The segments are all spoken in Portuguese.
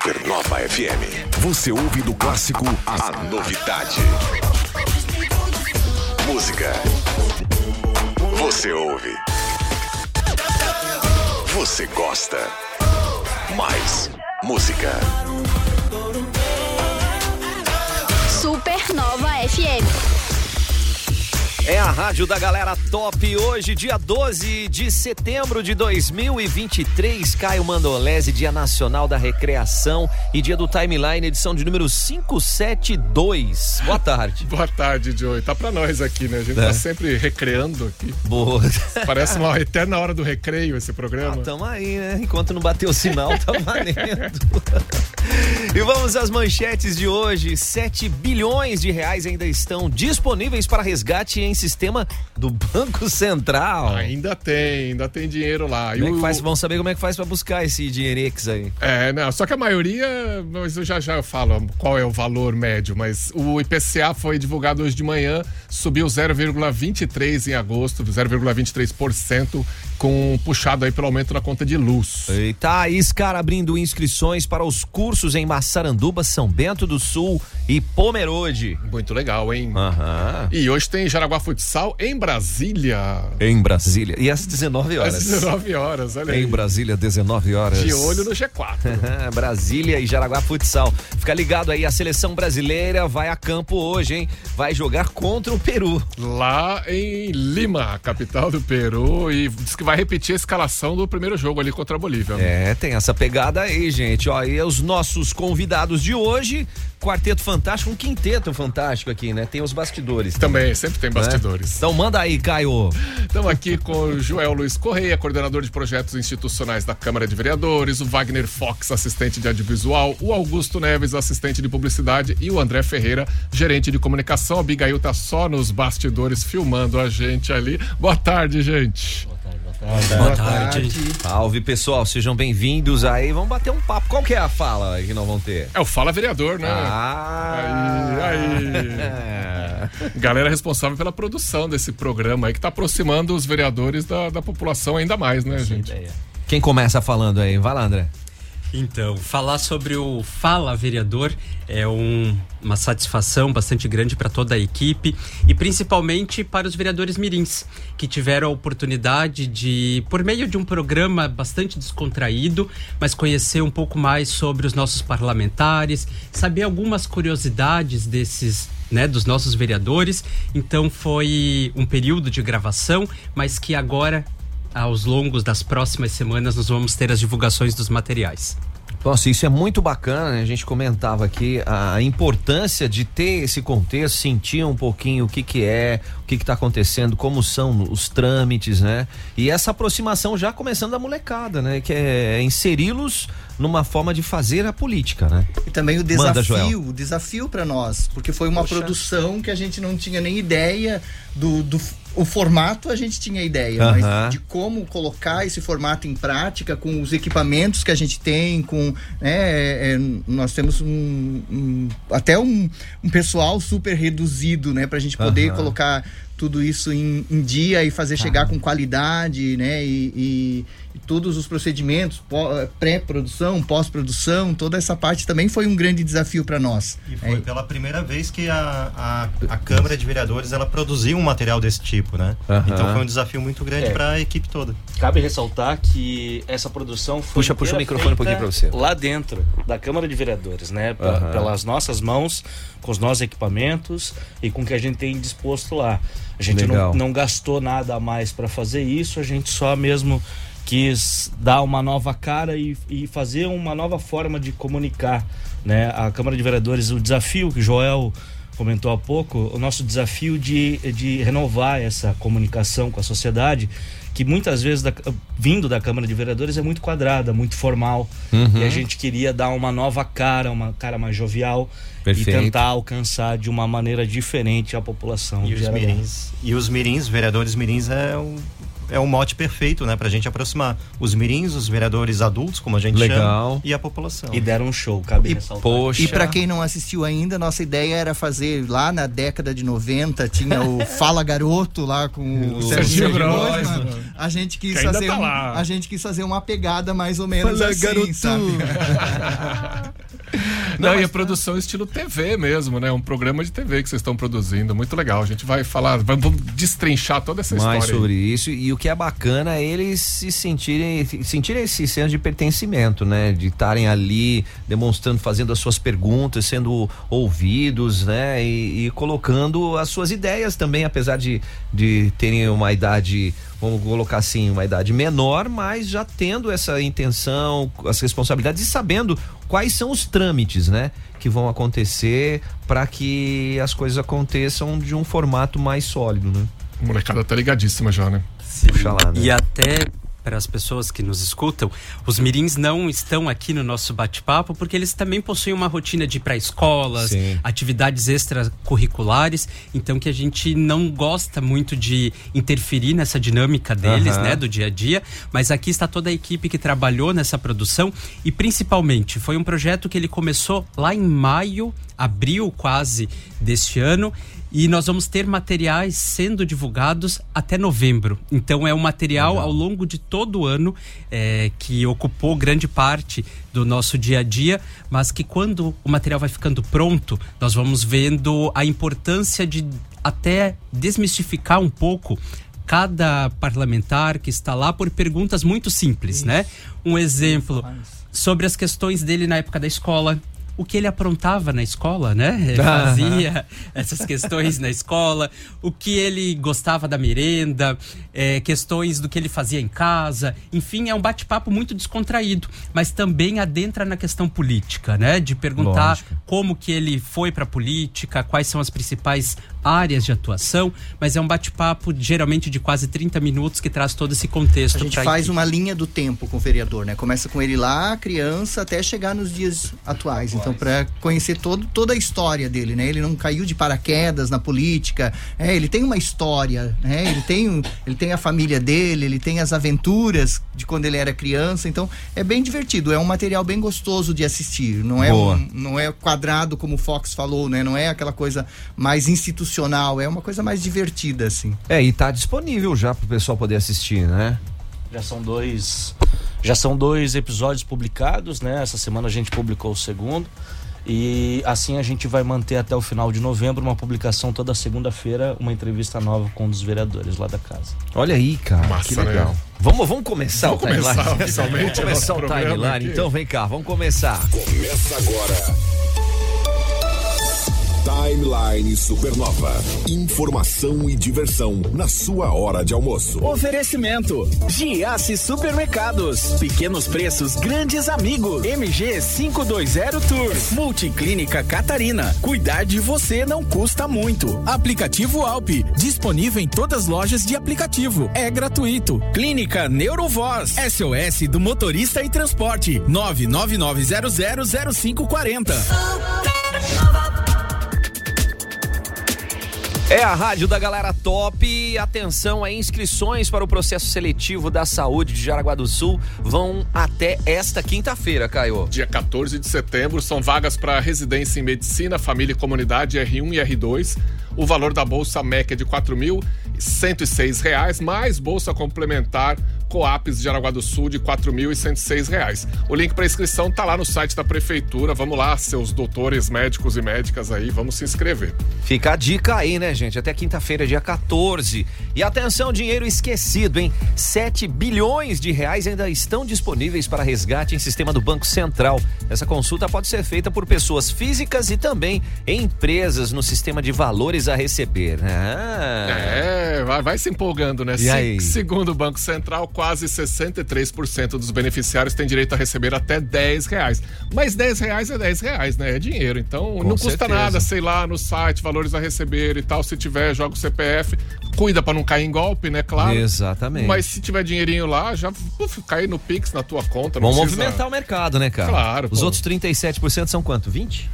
Supernova FM. Você ouve do clássico a novidade. Música. Você ouve. Você gosta. Mais música. Supernova FM. É a rádio da galera top. Hoje, dia 12 de setembro de 2023, Caio Mandolese, Dia Nacional da Recreação e dia do Timeline, edição de número 572. Boa tarde. Boa tarde, Joey. Tá pra nós aqui, né? A gente É. tá sempre recreando aqui. Boa. Parece uma eterna hora do recreio esse programa. Ah, tamo aí, né? Enquanto não bater o sinal, tá valendo. e vamos às manchetes de hoje. 7 bilhões de reais ainda estão disponíveis para resgate em sistema do Banco Central. Ainda tem, ainda tem dinheiro lá. E Como é que o- faz? Vamos saber como é que faz pra buscar esse dinheirex aí. É, não, só que a maioria, mas eu já já eu falo qual é o valor médio, mas o IPCA foi divulgado hoje de manhã, subiu 0,23 em agosto, 0,23%, com puxado aí pelo aumento na conta de luz. E Thaís, cara, abrindo inscrições para os cursos em Massaranduba, São Bento do Sul e Pomerode. Muito legal, hein? Aham. E hoje tem Jaraguá Futsal em Brasília. Em Brasília. E às 19 horas. Às 19 horas, olha aí. Em Brasília, 19 horas. De olho no G4. Brasília e Jaraguá Futsal. Fica ligado aí, a seleção brasileira vai a campo hoje, hein? Vai jogar contra o Peru. Lá em Lima, capital do Peru, e diz que vai repetir a escalação do primeiro jogo ali contra a Bolívia. É, tem essa pegada aí, gente. Ó, e os nossos convidados de hoje, Quarteto Fantástico, um quinteto fantástico aqui, né? Tem os bastidores. Também, sempre tem né? bastidores. Então manda aí, Caio. Estamos aqui com o Joel Luiz Correia, coordenador de projetos institucionais da Câmara de Vereadores, o Wagner Fox, assistente de audiovisual, o Augusto Neves, assistente de publicidade, e o André Ferreira, gerente de comunicação. A Abigail tá só nos bastidores filmando a gente ali. Boa tarde, gente. Boa tarde. Salve, pessoal. Sejam bem-vindos aí. Vamos bater um papo. Qual que é a fala aí que nós vamos ter? É o Fala Vereador, né? Ah! Aí, aí. Galera responsável pela produção desse programa aí, que tá aproximando os vereadores da, da população ainda mais, né, gente? Quem começa falando aí? Vai lá, André. Então, falar sobre o Fala Vereador é um- uma satisfação bastante grande para toda a equipe e principalmente para os vereadores mirins, que tiveram a oportunidade de, por meio de um programa bastante descontraído, mas conhecer um pouco mais sobre os nossos parlamentares, saber algumas curiosidades desses né, dos nossos vereadores. Então foi um período de gravação, mas que agora aos longos das próximas semanas nós vamos ter as divulgações dos materiais. Nossa, isso é muito bacana, né? A gente comentava aqui a importância de ter esse contexto, sentir um pouquinho o que que é, o que que tá acontecendo, como são os trâmites, né? E essa aproximação já começando da molecada, né? Que é inseri-los numa forma de fazer a política, né? E também o Manda, Joel. desafio, o desafio para nós, porque foi uma produção que a gente não tinha nem ideia do, do o formato a gente tinha ideia, Aham. mas de como colocar esse formato em prática com os equipamentos que a gente tem, com né, é, é, nós temos um, um- até um, um pessoal super reduzido, né, para a gente poder Aham. colocar tudo isso em, em dia e fazer chegar com qualidade, né? E- e todos os procedimentos, eh, pré-produção, pós-produção, toda essa parte também foi um grande desafio para nós. E foi É, pela primeira vez que a, a, a Câmara de Vereadores ela produziu um material desse tipo, né? Aham. Então foi um desafio muito grande É. para a equipe toda. Cabe ressaltar que essa produção foi Puxa- puxa o microfone um pouquinho pra você. Lá dentro da Câmara de Vereadores, né? P- Aham. Pelas nossas mãos, com os nossos equipamentos e com o que a gente tem disposto lá. A gente não, não gastou nada a mais para fazer isso, a gente só mesmo quis dar uma nova cara e, e fazer uma nova forma de comunicar, né? A Câmara de Vereadores, o desafio que o Joel comentou há pouco, o nosso desafio de, de renovar essa comunicação com a sociedade, que muitas vezes, da- vindo da Câmara de Vereadores, é muito quadrada, muito formal. Uhum. E a gente queria dar uma nova cara, uma cara mais jovial Perfeito. e tentar alcançar de uma maneira diferente a população. E de os mirins, e os mirins, vereadores mirins é um é o mote perfeito, né, pra gente aproximar os mirins, os vereadores adultos, como a gente Legal. chama, e a população. E deram um show, cabe E- ressaltar. Poxa. E para quem não assistiu ainda, nossa ideia era fazer lá na década de 90, tinha o Fala Garoto lá com o Serginho Serginho Grossman. Grossman. A gente quis Que fazer tá um- a gente quis fazer uma pegada mais ou menos Fala, assim, garoto. sabe? Não, e a produção estilo TV mesmo, né? Um programa de TV que vocês estão produzindo. Muito legal. A gente vai falar, vamos destrinchar toda essa mais história. aí. sobre isso e o que é bacana é eles se sentirem sentirem esse senso de pertencimento, né? De estarem ali demonstrando, fazendo as suas perguntas, sendo ouvidos, né? E, e colocando as suas ideias também, apesar de, de terem uma idade, vamos colocar assim, uma idade menor, mas já tendo essa intenção, as responsabilidades e sabendo quais são os trâmites, né? Que vão acontecer para que as coisas aconteçam de um formato mais sólido, né? A molecada tá ligadíssima já, né? Puxa lá, né? E até para as pessoas que nos escutam, os mirins não estão aqui no nosso bate-papo porque eles também possuem uma rotina de ir para escolas, Sim. atividades extracurriculares, então que a gente não gosta muito de interferir nessa dinâmica deles, Aham. né, do dia a dia, mas aqui está toda a equipe que trabalhou nessa produção e principalmente foi um projeto que ele começou lá em maio, abril quase deste ano e nós vamos ter materiais sendo divulgados até novembro. Então é um material ao longo de todo o ano é, que ocupou grande parte do nosso dia a dia, mas que quando o material vai ficando pronto, nós vamos vendo a importância de até desmistificar um pouco cada parlamentar que está lá por perguntas muito simples, né? Um exemplo sobre as questões dele na época da escola. O que ele aprontava na escola, né? Ele fazia essas questões na escola, o que ele gostava da merenda, eh, questões do que ele fazia em casa. Enfim, é um bate-papo muito descontraído, mas também adentra na questão política, né? De perguntar Lógico. como que ele foi para a política, quais são as principais áreas de atuação, mas é um bate-papo geralmente de quase 30 minutos que traz todo esse contexto. A gente faz equipe. uma linha do tempo com o vereador, né? Começa com ele lá, criança, até chegar nos dias atuais. Então, para conhecer todo, toda a história dele, né? Ele não caiu de paraquedas na política. É, ele tem uma história, né? Ele tem, ele tem a família dele, ele tem as aventuras de quando ele era criança. Então, é bem divertido. É um material bem gostoso de assistir. Não é, um, não é quadrado como o Fox falou, né? Não é aquela coisa mais institucional. É uma coisa mais divertida, assim. É, e tá disponível já pro pessoal poder assistir, né? Já são dois, já são dois episódios publicados, né? Essa semana a gente publicou o segundo. E assim a gente vai manter até o final de novembro uma publicação toda segunda-feira, uma entrevista nova com um dos vereadores lá da casa. Olha aí, cara, Massa, que né? legal. Vamos, vamos começar Vamos o timeline. começar vamos começar o timeline. Então vem cá, vamos começar. Começa agora. Timeline Supernova. Informação e diversão na sua hora de almoço. Oferecimento: Giasse Supermercados. Pequenos preços, grandes amigos. MG 520 Tour. Multiclínica Catarina. Cuidar de você não custa muito. Aplicativo Alpe. Disponível em todas as lojas de aplicativo. É gratuito. Clínica Neurovoz. SOS do motorista e transporte. 999000540. É a rádio da galera top. Atenção, é inscrições para o processo seletivo da saúde de Jaraguá do Sul vão até esta quinta-feira, Caio. Dia 14 de setembro são vagas para residência em medicina, família e comunidade R1 e R2. O valor da bolsa MEC é de 4.106 reais, mais bolsa complementar Coapes de Jaraguá do Sul de 4.106 reais. O link para inscrição tá lá no site da prefeitura. Vamos lá, seus doutores, médicos e médicas aí, vamos se inscrever. Fica a dica aí, né, gente? Até quinta-feira, dia 14. E atenção, dinheiro esquecido, hein? 7 bilhões de reais ainda estão disponíveis para resgate em sistema do Banco Central. Essa consulta pode ser feita por pessoas físicas e também empresas no sistema de valores a receber. Ah. É, vai, vai se empolgando, né? E Se- aí? Segundo o Banco Central, quase 63% dos beneficiários têm direito a receber até 10 reais. Mas 10 reais é 10 reais, né? É dinheiro. Então Com não custa certeza. nada, sei lá, no site, valores a receber e tal. Se tiver, joga o CPF. Cuida pra não cair em golpe, né? Claro. Exatamente. Mas se tiver dinheirinho lá, já uf, cai no Pix na tua conta. Vamos precisa- movimentar o mercado, né, cara? Claro, Os pô. outros 37% são quanto? 20?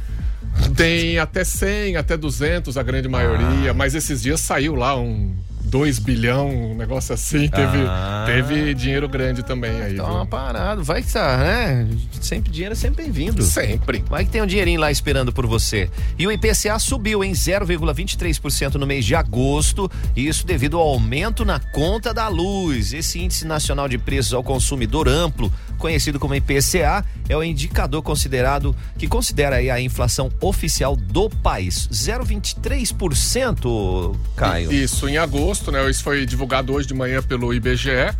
Tem até 100, até 200 a grande maioria, mas esses dias saiu lá um 2 bilhão, um negócio assim. Teve, Ah. teve dinheiro grande também aí. Tá viu? uma parada. Vai que tá, né? Sempre dinheiro é sempre bem-vindo. Sempre. Vai que tem um dinheirinho lá esperando por você. E o IPCA subiu em 0,23% no mês de agosto, e isso devido ao aumento na conta da luz. Esse índice nacional de preços ao consumidor amplo, conhecido como IPCA, é o indicador considerado que considera a inflação oficial do país. 0,23%, Caio. Isso, em agosto, né? Isso foi divulgado hoje de manhã pelo IBGE.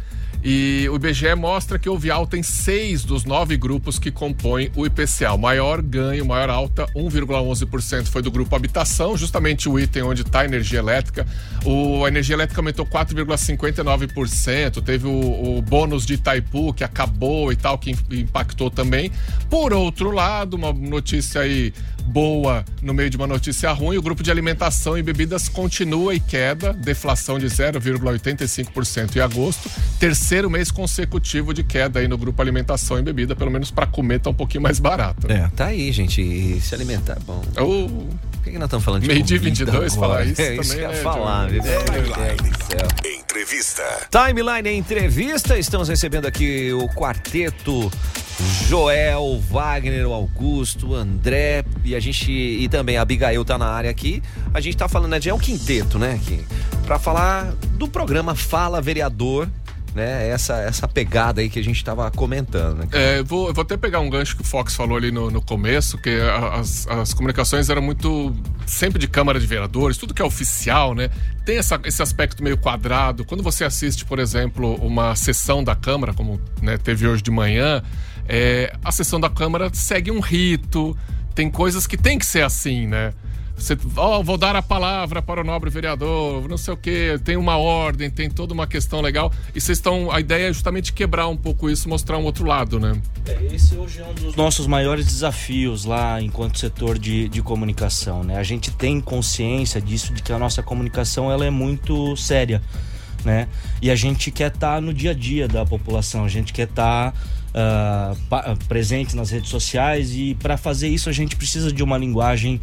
E o IBGE mostra que houve alta em seis dos nove grupos que compõem o IPCA. O maior ganho, maior alta, 1,11% foi do grupo habitação, justamente o item onde está a energia elétrica. O, a energia elétrica aumentou 4,59%. Teve o, o bônus de Itaipu, que acabou e tal, que im- impactou também. Por outro lado, uma notícia aí boa no meio de uma notícia ruim, o grupo de alimentação e bebidas continua em queda, deflação de 0,85% em agosto, terceiro mês consecutivo de queda aí no grupo alimentação e bebida, pelo menos para comer tá um pouquinho mais barato. É, tá aí, gente. E se alimentar é bom. O Por que, que nós estamos falando de Meio-dia comida 22 agora? falar isso é, isso também, que eu ia né, falar, Deus do céu. Entrevista. Timeline Entrevista, estamos recebendo aqui o quarteto Joel, Wagner, o Augusto, o André e a gente e também a Abigail tá na área aqui. A gente tá falando, né, já é um quinteto, né, aqui, para falar do programa Fala Vereador, né? Essa essa pegada aí que a gente tava comentando, né? É, vou, vou até pegar um gancho que o Fox falou ali no, no começo, que as, as comunicações eram muito sempre de Câmara de Vereadores, tudo que é oficial, né? Tem essa- esse aspecto meio quadrado. Quando você assiste, por exemplo, uma sessão da Câmara, como né, teve hoje de manhã, é, a sessão da Câmara segue um rito, tem coisas que tem que ser assim, né? Você, ó, vou dar a palavra para o nobre vereador, não sei o quê, tem uma ordem, tem toda uma questão legal. E vocês estão. A ideia é justamente quebrar um pouco isso, mostrar um outro lado, né? É, Esse hoje é um dos nossos maiores desafios lá enquanto setor de, de comunicação, né? A gente tem consciência disso, de que a nossa comunicação ela é muito séria, né? E a gente quer estar no dia a dia da população, a gente quer estar ah, pa- presente nas redes sociais e para fazer isso a gente precisa de uma linguagem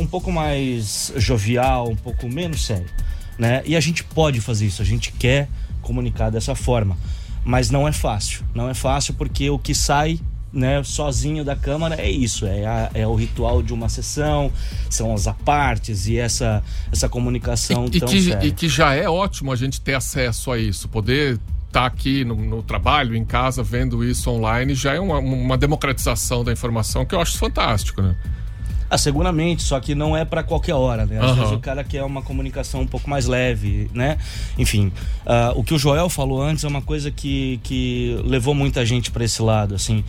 um pouco mais jovial, um pouco menos séria, né? E a gente pode fazer isso, a gente quer comunicar dessa forma, mas não é fácil. Não é fácil porque o que sai né, sozinho da Câmara é isso, é, a- é o ritual de uma sessão, são as apartes e essa, essa comunicação E, e tão que, séria. e que já é ótimo a gente ter acesso a isso, poder estar aqui no, no trabalho, em casa, vendo isso online, já é uma, uma democratização da informação que eu acho fantástico, né? Ah, seguramente, só que não é pra qualquer hora, né? Às Aham. vezes o cara quer uma comunicação um pouco mais leve, né? Enfim, ah, o que o Joel falou antes é uma coisa que, que levou muita gente pra esse lado, assim.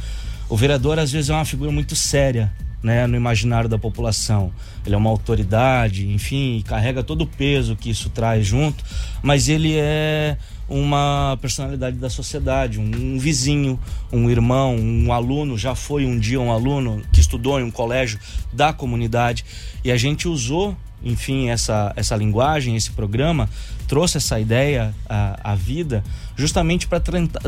O vereador às vezes é uma figura muito séria, né, no imaginário da população. Ele é uma autoridade, enfim, e carrega todo o peso que isso traz junto, mas ele é uma personalidade da sociedade, um, um vizinho, um irmão, um aluno, já foi um dia um aluno que estudou em um colégio da comunidade e a gente usou, enfim, essa, essa linguagem, esse programa, trouxe essa ideia à, à vida justamente para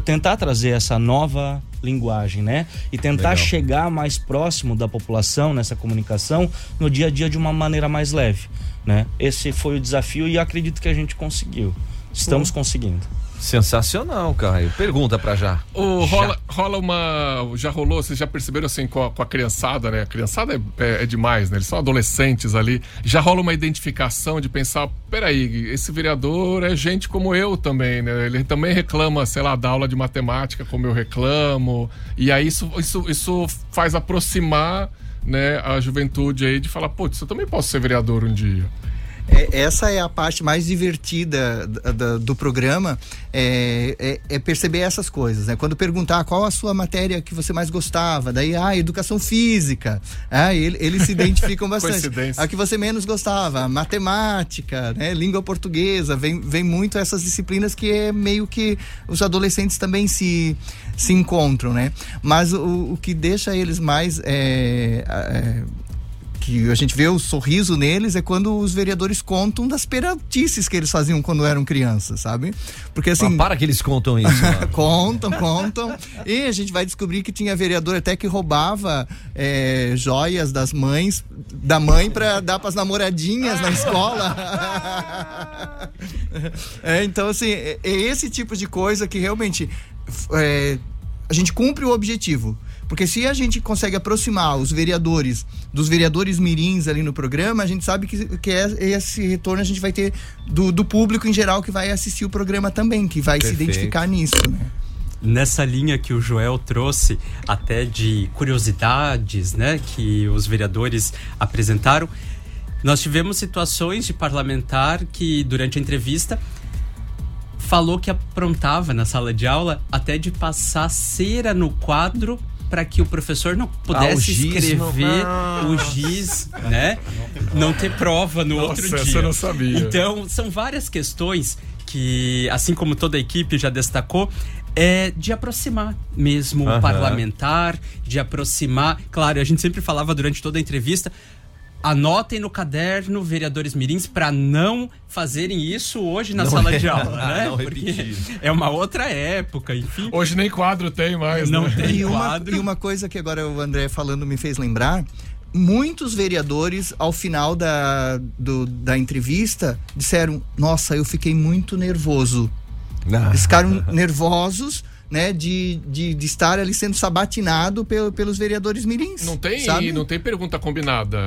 tentar trazer essa nova linguagem, né? E tentar Legal. chegar mais próximo da população nessa comunicação no dia a dia de uma maneira mais leve, né? Esse foi o desafio e acredito que a gente conseguiu. Estamos conseguindo. Sensacional, Caio. Pergunta pra já. O, rola, rola uma. Já rolou, vocês já perceberam assim com a, com a criançada, né? A criançada é, é- é demais, né? Eles são adolescentes ali. Já rola uma identificação de pensar: peraí, esse vereador é gente como eu também, né? Ele também reclama, sei lá, da aula de matemática como eu reclamo. E aí isso, isso, isso faz aproximar né, a juventude aí de falar: putz, eu também posso ser vereador um dia. É, essa é a parte mais divertida da- da- do programa, é, é- é perceber essas coisas, né? Quando perguntar qual a sua matéria que você mais gostava, daí, ah, educação física, ah, ele- eles se identificam bastante. A que você menos gostava, matemática, né? Língua portuguesa, vem, vem muito essas disciplinas que é meio que os adolescentes também se, se encontram, né? Mas o, o que deixa eles mais... é, é, que a gente vê o sorriso neles é quando os vereadores contam das peraltices que eles faziam quando eram crianças, sabe? Porque assim. Mas para que eles contam isso. contam, contam. E a gente vai descobrir que tinha vereador até que roubava é, joias das mães, da mãe para dar para as namoradinhas na escola. É, então, assim, é, é esse tipo de coisa que realmente é, a gente cumpre o objetivo. Porque se a gente consegue aproximar os vereadores dos vereadores mirins ali no programa, a gente sabe que, que é, esse retorno a gente vai ter do, do público em geral que vai assistir o programa também, que vai Perfeito. se identificar nisso, né? nessa linha que o Joel trouxe, até de curiosidades, né, que os vereadores apresentaram, nós tivemos situações de parlamentar que, durante a entrevista, falou que aprontava na sala de aula até de passar cera no quadro para que o professor não pudesse Ah, escrever não- o giz, né? Não ter prova no Nossa, outro essa dia. eu não sabia. Então, são várias questões que, assim como toda a equipe já destacou, é de aproximar mesmo Aham. o parlamentar, de aproximar. Claro, a gente sempre falava durante toda a entrevista. Anotem no caderno, vereadores mirins, para não fazerem isso hoje na Não sala é- de aula, né? não Porque é uma outra época, enfim. Hoje nem quadro tem mais, Não né? tem E uma, quadro. e uma coisa que agora o André falando me fez lembrar. Muitos vereadores, ao final da, do- da entrevista, disseram: Nossa, eu fiquei muito nervoso. Ah. Eles ficaram nervosos, né, de, de, de estar ali sendo sabatinado pelo, pelos vereadores mirins. Não tem, sabe? não tem pergunta combinada.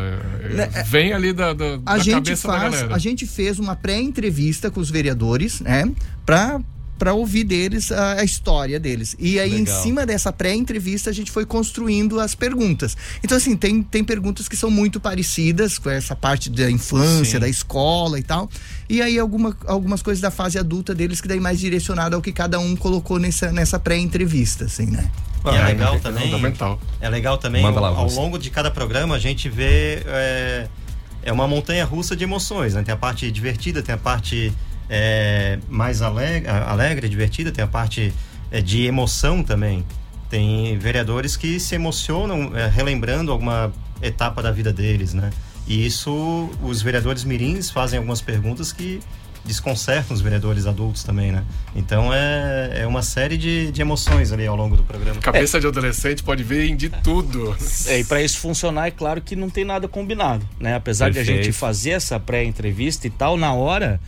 Né, é- Vem ali da, da, a da gente cabeça da faz, galera. a gente fez uma pré-entrevista com os vereadores, né, para para ouvir deles a, a história deles. E aí Legal. em cima dessa pré-entrevista a gente foi construindo as perguntas. Então assim, tem tem perguntas que são muito parecidas com essa parte da infância, Sim. da escola e tal. E aí alguma, algumas coisas da fase adulta deles que daí mais direcionado ao que cada um colocou nessa nessa pré-entrevista, assim, né? E é legal também. Fundamental. É legal também, lá, ao, longo de cada programa, a gente vê. É, é uma montanha russa de emoções, né? Tem a parte divertida, tem a parte é, mais alegre, alegre, divertida, tem a parte é, de emoção também. Tem vereadores que se emocionam é, relembrando alguma etapa da vida deles, né? E isso, os vereadores mirins fazem algumas perguntas que desconcertam os vereadores adultos também, né? Então é, é uma série de, de emoções ali ao longo do programa. Cabeça de adolescente pode ver de tudo. É, e para isso funcionar, é claro que não tem nada combinado, né? Apesar de a Perfeito. gente fazer essa pré-entrevista e tal, na hora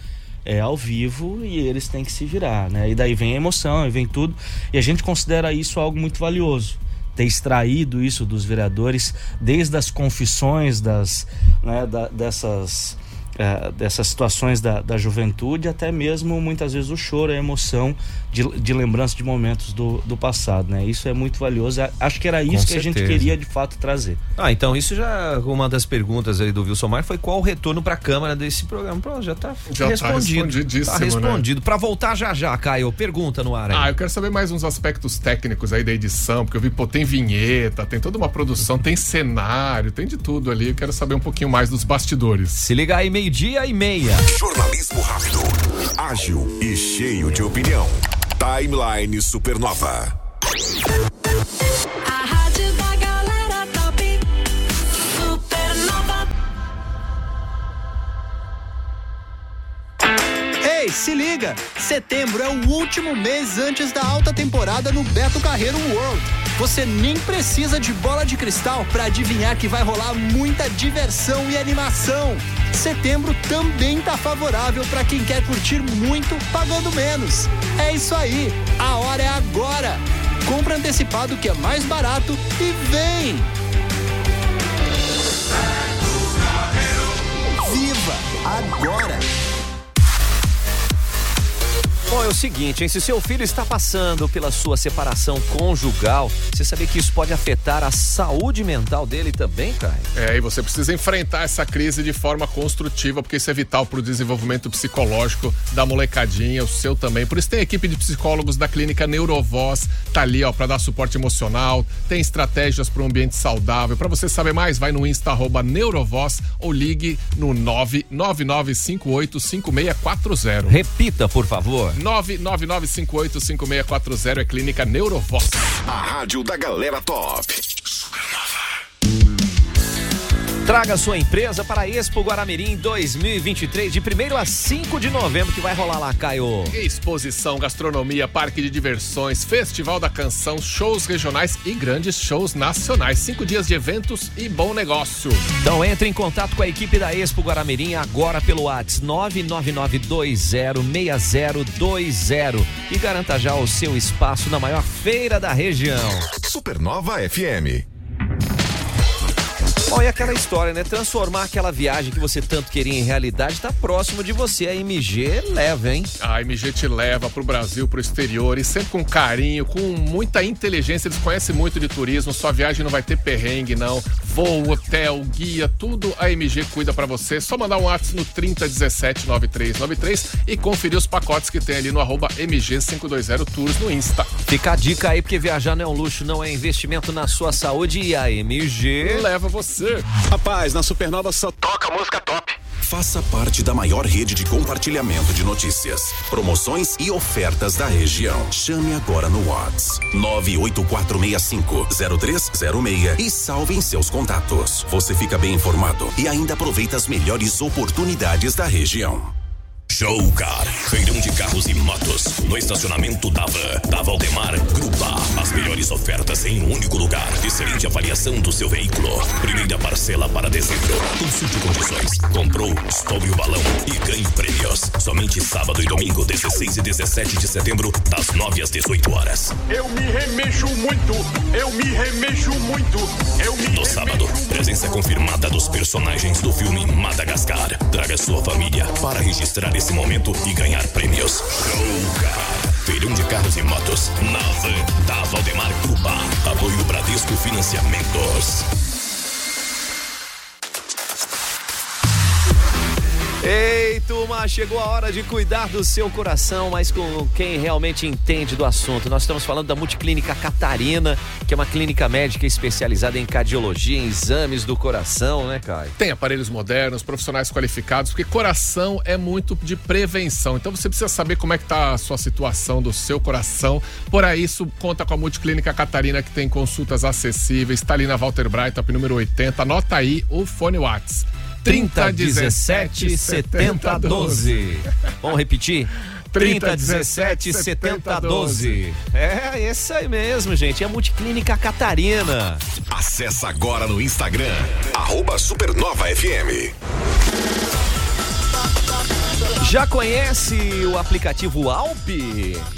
é ao vivo e eles têm que se virar, né? E daí vem a emoção, e vem tudo. E a gente considera isso algo muito valioso. Ter extraído isso dos vereadores, desde as confissões das, né, da- dessas, eh, dessas situações da, da juventude, até mesmo muitas vezes o choro, a emoção de, de lembrança de momentos do, do passado, né? Isso é muito valioso. A- Acho que era isso que a gente certeza. queria de fato trazer. Ah, então isso já, uma das perguntas aí do Wilson Mar foi qual o retorno pra Câmara desse programa. Pronto, já tá Já tá respondido. respondidíssimo, Tá né? respondido. Pra voltar já já, Caio, pergunta no ar aí. Ah, eu quero saber mais uns aspectos técnicos aí da edição, porque eu vi, pô, tem vinheta, tem toda uma produção, tem cenário, tem de tudo ali. Eu quero saber um pouquinho mais dos bastidores. Se liga aí, meio-dia e meia. Jornalismo rápido, ágil e cheio de opinião. Timeline Supernova. Ei, se liga! Setembro é o último mês antes da alta temporada no Beto Carreiro World. Você nem precisa de bola de cristal para adivinhar que vai rolar muita diversão e animação. Setembro também tá favorável para quem quer curtir muito pagando menos. É isso aí, a hora é agora. Compra antecipado que é mais barato e vem! Viva agora! Bom, é o seguinte, hein? Se seu filho está passando pela sua separação conjugal, você sabia que isso pode afetar a saúde mental dele também, Caio? É, e você precisa enfrentar essa crise de forma construtiva, porque isso é vital para o desenvolvimento psicológico da molecadinha, o seu também. Por isso tem a equipe de psicólogos da clínica Neurovoz, tá ali, ó, para dar suporte emocional, tem estratégias para um ambiente saudável. Para você saber mais, vai no Insta arroba Neurovoz ou ligue no 999585640. Repita, por favor. 999585640 é clínica Neurovoz. A rádio da galera top. Traga sua empresa para a Expo Guaramirim 2023, de 1 a 5 de novembro, que vai rolar lá, Caio. Exposição, gastronomia, parque de diversões, festival da canção, shows regionais e grandes shows nacionais. Cinco dias de eventos e bom negócio. Então entre em contato com a equipe da Expo Guaramirim agora pelo WhatsApp 999206020 e garanta já o seu espaço na maior feira da região. Supernova FM. Olha aquela história, né? Transformar aquela viagem que você tanto queria em realidade está próximo de você. A MG leva, hein? A MG te leva pro Brasil, pro exterior e sempre com carinho, com muita inteligência. Eles conhecem muito de turismo. Sua viagem não vai ter perrengue, não. Voo, hotel, guia, tudo a MG cuida para você. Só mandar um WhatsApp no 30179393 e conferir os pacotes que tem ali no arroba MG520 Tours no Insta. Fica a dica aí, porque viajar não é um luxo, não é investimento na sua saúde e a MG leva você. Rapaz, na Supernova só toca música top. Faça parte da maior rede de compartilhamento de notícias, promoções e ofertas da região. Chame agora no Whats 984650306 e salve em seus contatos. Você fica bem informado e ainda aproveita as melhores oportunidades da região. Show Car, feirão de carros e motos, no estacionamento da Van, da Valdemar Grupa. As melhores ofertas em um único lugar. Excelente avaliação do seu veículo. Primeira parcela para dezembro. Consulte condições. Comprou, estoure o balão e ganhe prêmios. Somente sábado e domingo, 16 e 17 de setembro, das 9 às 18 horas. Eu me remexo muito, eu me remexo muito, eu me No sábado, presença confirmada dos personagens do filme Madagascar. Traga sua família para registrar esse momento e ganhar prêmios. Show Car. Feirão de carros e motos. Na van da Valdemar Grupa. Apoio Bradesco Financiamentos. Ei, turma, chegou a hora de cuidar do seu coração, mas com quem realmente entende do assunto. Nós estamos falando da Multiclínica Catarina, que é uma clínica médica especializada em cardiologia, em exames do coração, né, Caio? Tem aparelhos modernos, profissionais qualificados, porque coração é muito de prevenção. Então você precisa saber como é que tá a sua situação do seu coração. Por aí, isso conta com a Multiclínica Catarina, que tem consultas acessíveis. Está ali na Walter Bright, número 80. Anota aí o fone Whats. 3017 7012. Vamos repetir? 3017 7012. É, esse aí mesmo, gente. É a Multiclínica Catarina. Acesse agora no Instagram, arroba Supernova FM. Já conhece o aplicativo Alp?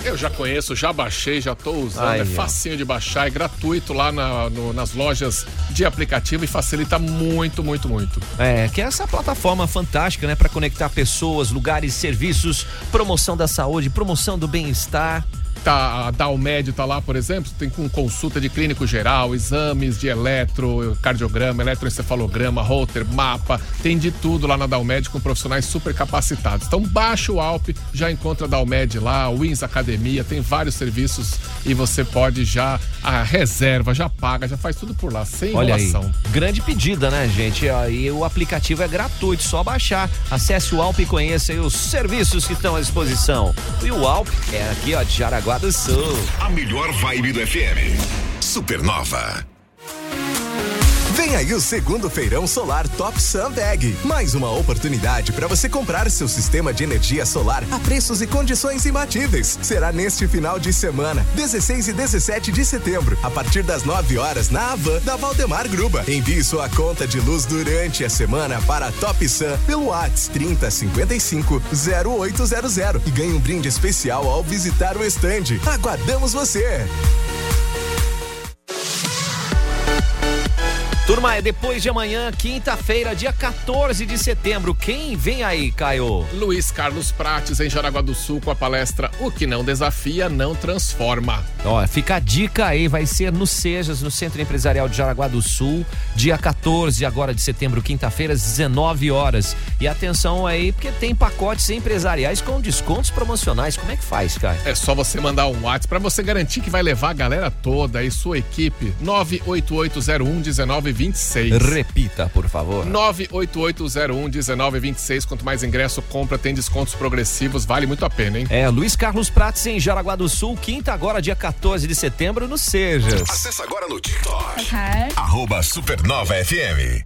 Eu já conheço, já baixei, já tô usando. Aí, é facinho de baixar, é gratuito lá na- no- nas lojas de aplicativo e facilita muito, muito, muito. É, que é essa plataforma fantástica, né, para conectar pessoas, lugares, serviços, promoção da saúde, promoção do bem-estar. Tá, a Dalmed tá lá, por exemplo, tem com consulta de clínico geral, exames de eletro, cardiograma, eletroencefalograma, holter, mapa, tem de tudo lá na Dalmed com profissionais super capacitados. Então baixa o Alp, já encontra a Dalmed lá, Wins Academia, tem vários serviços e você pode já a reserva, já paga, já faz tudo por lá, sem Olha aí, enrolação. grande pedida, né, gente? E o aplicativo é gratuito, só baixar. Acesse o Alp e conheça aí os serviços que estão à disposição. E o Alp é aqui, ó, de Jaraguá do Sul. A melhor vibe do FM. Supernova. Vem aí o segundo feirão solar Top Sunbag. Mais uma oportunidade para você comprar seu sistema de energia solar a preços e condições imbatíveis. Será neste final de semana, 16 e 17 de setembro, a partir das 9 horas na Avan da Valdemar Gruba. Envie sua conta de luz durante a semana para Top Sun pelo WhatsApp 3055 0800 e ganhe um brinde especial ao visitar o estande. Aguardamos você! Turma, é depois de amanhã, quinta-feira, dia 14 de setembro. Quem vem aí, Caio? Luiz Carlos Prates, em Jaraguá do Sul, com a palestra O que não desafia, não transforma. Ó, fica a dica aí, vai ser no Sejas, no Centro Empresarial de Jaraguá do Sul, dia 14 agora de setembro, quinta-feira, às 19 horas. E atenção aí, porque tem pacotes empresariais com descontos promocionais. Como é que faz, Caio? É só você mandar um WhatsApp para você garantir que vai levar a galera toda e sua equipe. 988011926. Repita, por favor. 988011926. Quanto mais ingresso compra, tem descontos progressivos. Vale muito a pena, hein? É, Luiz Carlos Prates em Jaraguá do Sul, quinta agora, dia 14 de setembro, no Sejas. Acesse agora no TikTok. Arroba Supernova FM.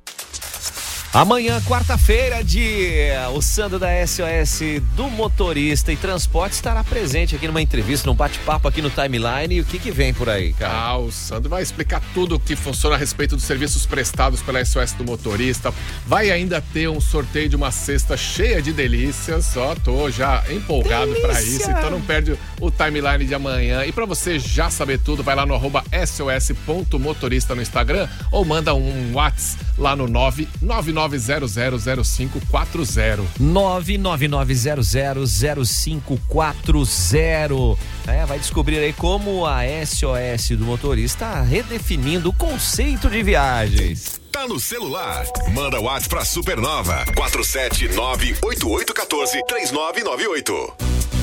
Amanhã, quarta-feira, dia, o Sandro da SOS do Motorista e Transporte estará presente aqui numa entrevista, num bate-papo aqui no Timeline. E o que que vem por aí, cara? Ah, o Sandro vai explicar tudo o que funciona a respeito dos serviços prestados pela SOS do motorista. Vai ainda ter um sorteio de uma cesta cheia de delícias. Ó, tô já empolgado para isso, então não perde o timeline de amanhã. E para você já saber tudo, vai lá no arroba sos.motorista no Instagram ou manda um WhatsApp lá no 999000540. 999000540. É, vai descobrir aí como a SOS do motorista está redefinindo o conceito de viagens. Tá no celular? Manda o WhatsApp pra Supernova 47988143998.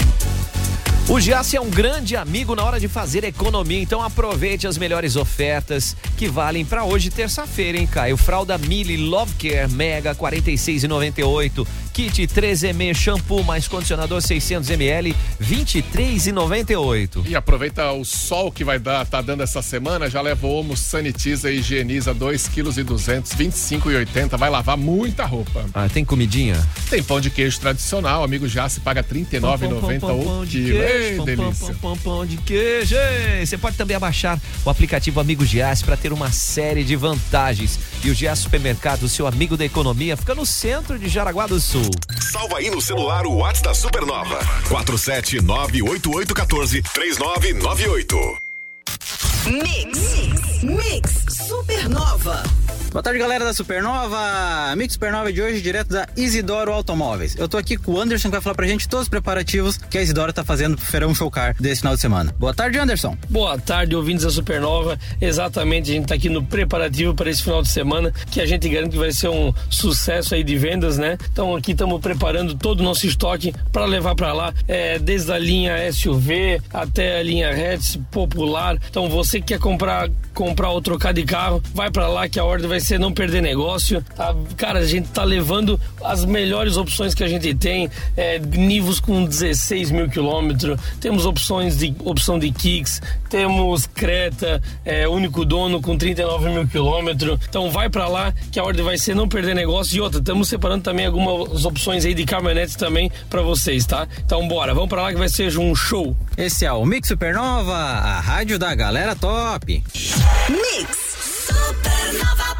O Giasse é um grande amigo na hora de fazer economia, então aproveite as melhores ofertas que valem para hoje, terça-feira, hein, Caio? Fralda Mili Love Care Mega 46,98. Kit 3M shampoo mais condicionador 600 ml 23,98. E aproveita o sol que vai dar, tá dando essa semana, já leva o Omo Sanitiza e higieniza 2 kg e 200, 25,80. Vai lavar muita roupa. Ah, tem comidinha? Tem pão de queijo tradicional, amigo já se paga 39,90 o quilo. Ei, pão, delícia. Pão, pão, pão de queijo. Ei, Você pode também abaixar o aplicativo Amigo Giasse para ter uma série de vantagens. E o Giasse Supermercado, seu amigo da economia, fica no centro de Jaraguá do Sul. Salva aí no celular o WhatsApp da Supernova 47988143998. Mix. Mix Supernova. Boa tarde, galera da Supernova. Mix Supernova de hoje, direto da Isidoro Automóveis. Eu tô aqui com o Anderson que vai falar pra gente todos os preparativos que a Isidoro tá fazendo pro Feirão Showcar desse final de semana. Boa tarde, Anderson. Boa tarde, ouvintes da Supernova. Exatamente, a gente tá aqui no preparativo para esse final de semana, que a gente garante que vai ser um sucesso aí de vendas, né? Então aqui estamos preparando todo o nosso estoque para levar para lá, é, desde a linha SUV até a linha hatch popular. Então você que quer comprar comprar ou trocar de carro, vai para lá que a ordem vai ser não perder negócio. Tá? Cara, a gente tá levando as melhores opções que a gente tem, é, Nivos com 16 mil quilômetros, temos opções de opção de Kicks, temos Creta, é, único dono com 39 mil quilômetros. Então vai para lá que a ordem vai ser não perder negócio. E outra, estamos separando também algumas opções aí de caminhonetes também para vocês, tá? Então bora, vamos para lá que vai ser um show. Esse é o Mix Supernova, a rádio da galera top. Mix Supernova.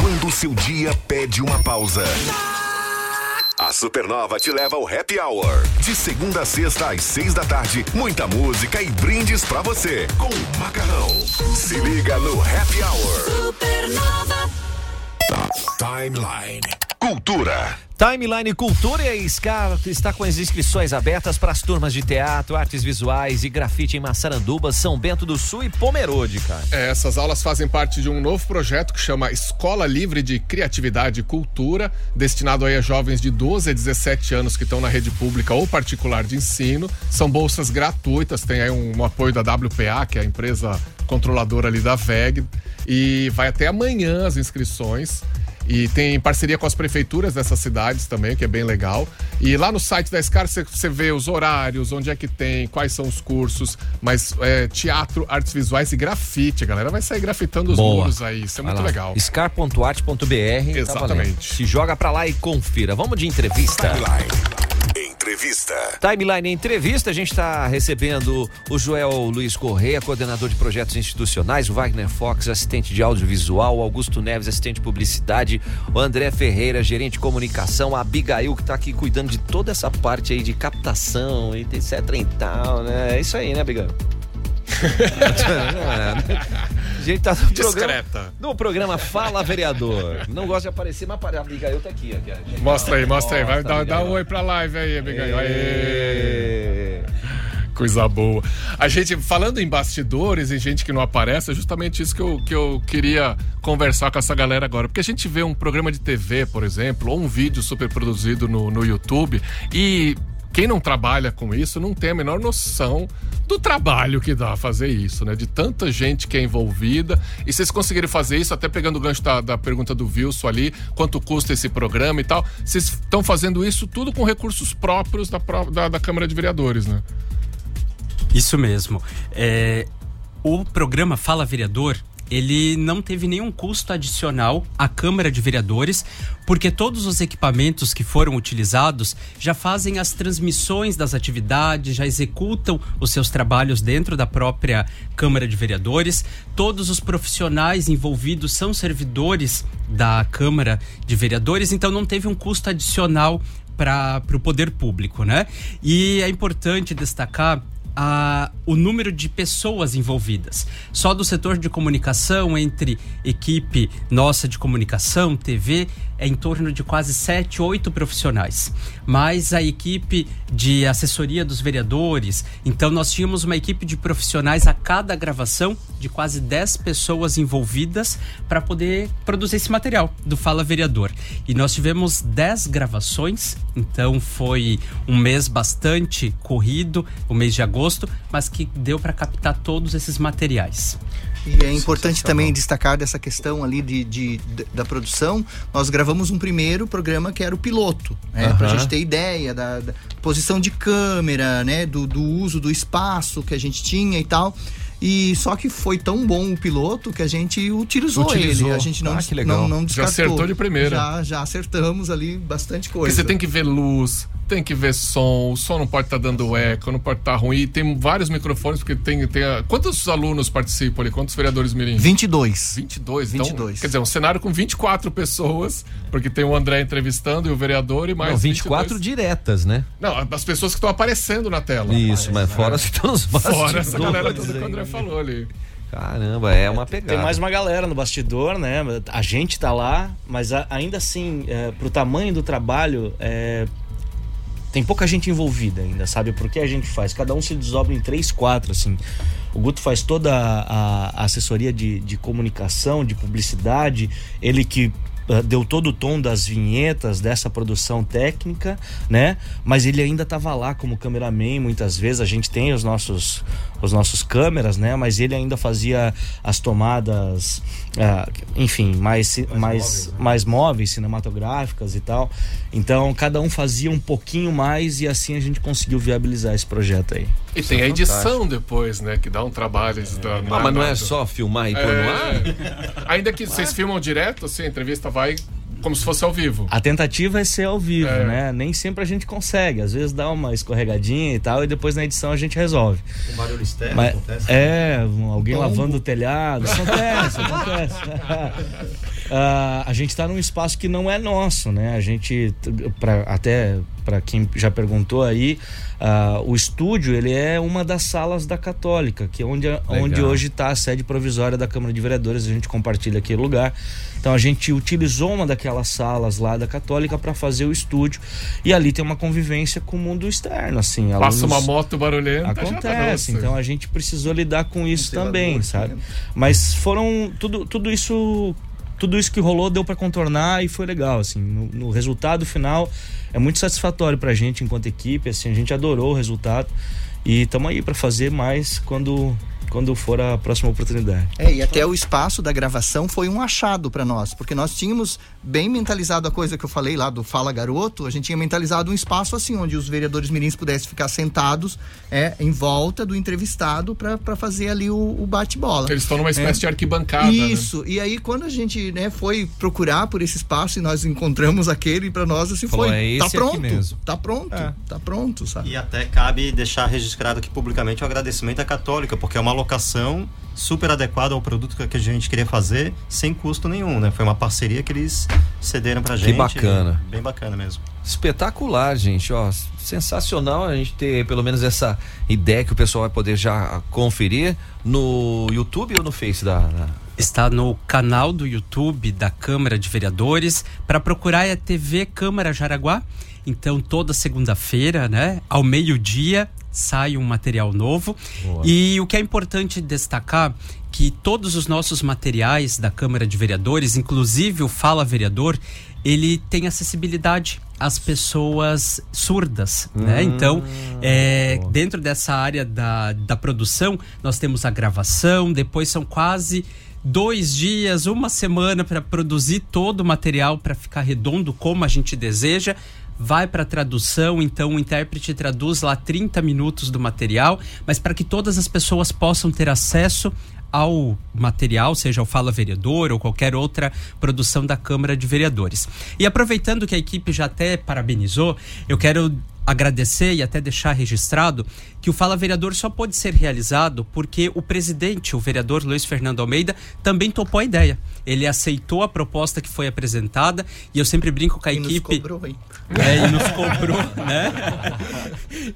Quando o seu dia pede uma pausa. A Supernova te leva ao Happy Hour. De segunda a sexta às seis da tarde, muita música e brindes pra você com o Macarrão. Se liga no Happy Hour. Supernova. Timeline. Cultura. Timeline Cultura e a SCAR está com as inscrições abertas para as turmas de teatro, artes visuais e grafite em Massaranduba, São Bento do Sul e Pomerode, cara. É, essas aulas fazem parte de um novo projeto que chama Escola Livre de Criatividade e Cultura, destinado aí a jovens de 12 a 17 anos que estão na rede pública ou particular de ensino. São bolsas gratuitas, tem aí um, um apoio da WPA, que é a empresa controladora ali da VEG, e vai até amanhã as inscrições. E tem parceria com as prefeituras dessas cidades também, que é bem legal. E lá no site da SCAR você- vê os horários, onde é que tem, quais são os cursos, mas é, teatro, artes visuais e grafite. A galera vai sair grafitando os Boa. muros aí. Isso é Vai muito lá. legal. Scar.art.br. Exatamente. Se joga pra lá e confira. Vamos de entrevista. Entrevista. Timeline Entrevista, a gente está recebendo o Joel Luiz Correia, coordenador de projetos institucionais, o Wagner Fox, assistente de audiovisual, o Augusto Neves, assistente de publicidade, o André Ferreira, gerente de comunicação, a Abigail, que está aqui cuidando de toda essa parte aí de captação etc e tal, né? É isso aí, né, Abigail? A gente tá no programa, no programa Fala Vereador. Não gosta de aparecer, mas para a Abigail tá aqui. aqui. Mostra aí, mostra aí. Vai dar, dá um oi pra live aí, Abigail. Aê. Coisa boa. A gente, falando em bastidores e gente que não aparece, é justamente isso que eu, que eu queria conversar com essa galera agora. Porque a gente vê um programa de TV, por exemplo, ou um vídeo super produzido no, no YouTube e quem não trabalha com isso não tem a menor noção do trabalho que dá fazer isso, né? De tanta gente que é envolvida. E vocês conseguirem fazer isso, até pegando o gancho da, da pergunta do Wilson ali, quanto custa esse programa e tal. Vocês estão fazendo isso tudo com recursos próprios da, da, da Câmara de Vereadores, né? Isso mesmo. É, o programa Fala Vereador, ele não teve nenhum custo adicional à Câmara de Vereadores, porque todos os equipamentos que foram utilizados já fazem as transmissões das atividades, já executam os seus trabalhos dentro da própria Câmara de Vereadores. Todos os profissionais envolvidos são servidores da Câmara de Vereadores, então não teve um custo adicional para o poder público, né? E é importante destacar a, o número de pessoas envolvidas. Só do setor de comunicação, entre equipe nossa de comunicação, TV, é em torno de quase 7, 8 profissionais. Mais a equipe de assessoria dos vereadores. Então, nós tínhamos uma equipe de profissionais a cada gravação de quase 10 pessoas envolvidas para poder produzir esse material do Fala Vereador. E nós tivemos 10 gravações, então foi um mês bastante corrido, o mês de agosto, mas que deu para captar todos esses materiais. E é importante também destacar dessa questão ali de, de- de- da produção. Nós gravamos um primeiro programa que era o piloto, né? Pra Aham. gente ter ideia da, da posição de câmera, né? Do, do uso do espaço que a gente tinha e tal. E só que foi tão bom o piloto que a gente utilizou, Utilizou. ele. A gente não, Ah, não, não Já descartou. acertou de primeira. Já, já acertamos ali bastante Porque coisa. você tem que ver luz, tem que ver som, o som não pode estar dando eco, não pode estar ruim. E tem vários microfones, porque tem. tem a... Quantos alunos participam ali? Quantos vereadores mirim? 22. 22, então. 22. Quer dizer, um cenário com 24 pessoas, porque tem o André entrevistando e o vereador e mais. Não, 24 22. diretas, né? Não, as pessoas que estão aparecendo na tela. Isso, mas fora se estão os Fora essa galera toda que o André né? falou ali. Caramba, é uma pegada. Tem mais uma galera no bastidor, né? A gente tá lá, mas a- ainda assim, é, pro tamanho do trabalho, é, tem pouca gente envolvida ainda, sabe? Porque a gente faz, cada um se desdobra em três, quatro, assim. O Guto faz toda a, a assessoria de, de comunicação, de publicidade, ele que ah, deu todo o tom das vinhetas dessa produção técnica, né? Mas ele ainda estava lá como cameraman muitas vezes. A gente tem os nossos os nossos câmeras, né? Mas ele ainda fazia as tomadas, ah, enfim, mais mais mais móveis, cinematográficas e tal. Então cada um fazia um pouquinho mais e assim a gente conseguiu viabilizar esse projeto aí. E tem a edição depois, né? Que dá um trabalho. isso dá- Ah, mas não é só filmar e pôr no ar? Ainda que vocês filmam direto, assim, a entrevista vai como se fosse ao vivo. A tentativa é ser ao vivo, É. né? Nem sempre a gente consegue. Às vezes dá uma escorregadinha e tal, e depois na edição a gente resolve. Um barulho externo Mas- acontece. É, um- alguém Tombo. lavando o telhado. Acontece, acontece. Ah, a gente está num espaço que não é nosso, né? A gente, pra, até para quem já perguntou aí, ah, o estúdio ele é uma das salas da Católica, que é onde, onde hoje está a sede provisória da Câmara de Vereadores. A gente compartilha aquele lugar. Então a gente utilizou uma daquelas salas lá da Católica para fazer o estúdio e ali tem uma convivência com o mundo externo, assim. Passa alunos- uma moto barulhenta. já Acontece, tá então a gente precisou lidar com isso também, sabe? Mas foram tudo, tudo isso tudo isso que rolou deu para contornar e foi legal, assim. No, no resultado final é muito satisfatório pra gente enquanto equipe, assim, a gente adorou o resultado e estamos aí para fazer mais quando quando for a próxima oportunidade. É, e até o espaço da gravação foi um achado para nós, porque nós tínhamos bem mentalizado a coisa que eu falei lá do Fala Garoto, a gente tinha mentalizado um espaço assim, onde os vereadores mirins pudessem ficar sentados é, em volta do entrevistado para fazer ali o, o bate-bola. Eles estão numa espécie É. de arquibancada. né? Isso, e aí quando a gente né, foi procurar por esse espaço e nós encontramos aquele, para nós assim Falou, foi, "É tá pronto, mesmo." tá pronto, tá pronto, sabe? E até cabe deixar registrado aqui publicamente o agradecimento à Católica, porque é uma locação super adequada ao produto que a gente queria fazer, sem custo nenhum, né? Foi uma parceria que eles cederam pra gente. bacana. Bem bacana mesmo. Espetacular, gente, ó, sensacional a gente ter pelo menos essa ideia que o pessoal vai poder já conferir no YouTube ou no Face da, da... Está no canal do YouTube da Câmara de Vereadores. Para procurar é TV Câmara Jaraguá. Então, toda segunda-feira, né, ao meio-dia, sai um material novo. E o que é importante destacar que todos os nossos materiais da Câmara de Vereadores, inclusive o Fala Vereador, ele tem acessibilidade às pessoas surdas, né? Então, é, dentro dessa área da, da produção, nós temos a gravação, depois são quase dois dias, uma semana para produzir todo o material para ficar redondo como a gente deseja. Vai para tradução, então o intérprete traduz lá 30 minutos do material, mas para que todas as pessoas possam ter acesso ao material, seja o Fala Vereador ou qualquer outra produção da Câmara de Vereadores. E aproveitando que a equipe já até parabenizou, eu quero agradecer e até deixar registrado que o Fala Vereador só pode ser realizado porque o presidente, o vereador Luiz Fernando Almeida, também topou a ideia. Ele aceitou a proposta que foi apresentada e eu sempre brinco com a E nos equipe. cobrou, hein? É, e nos cobrou, né?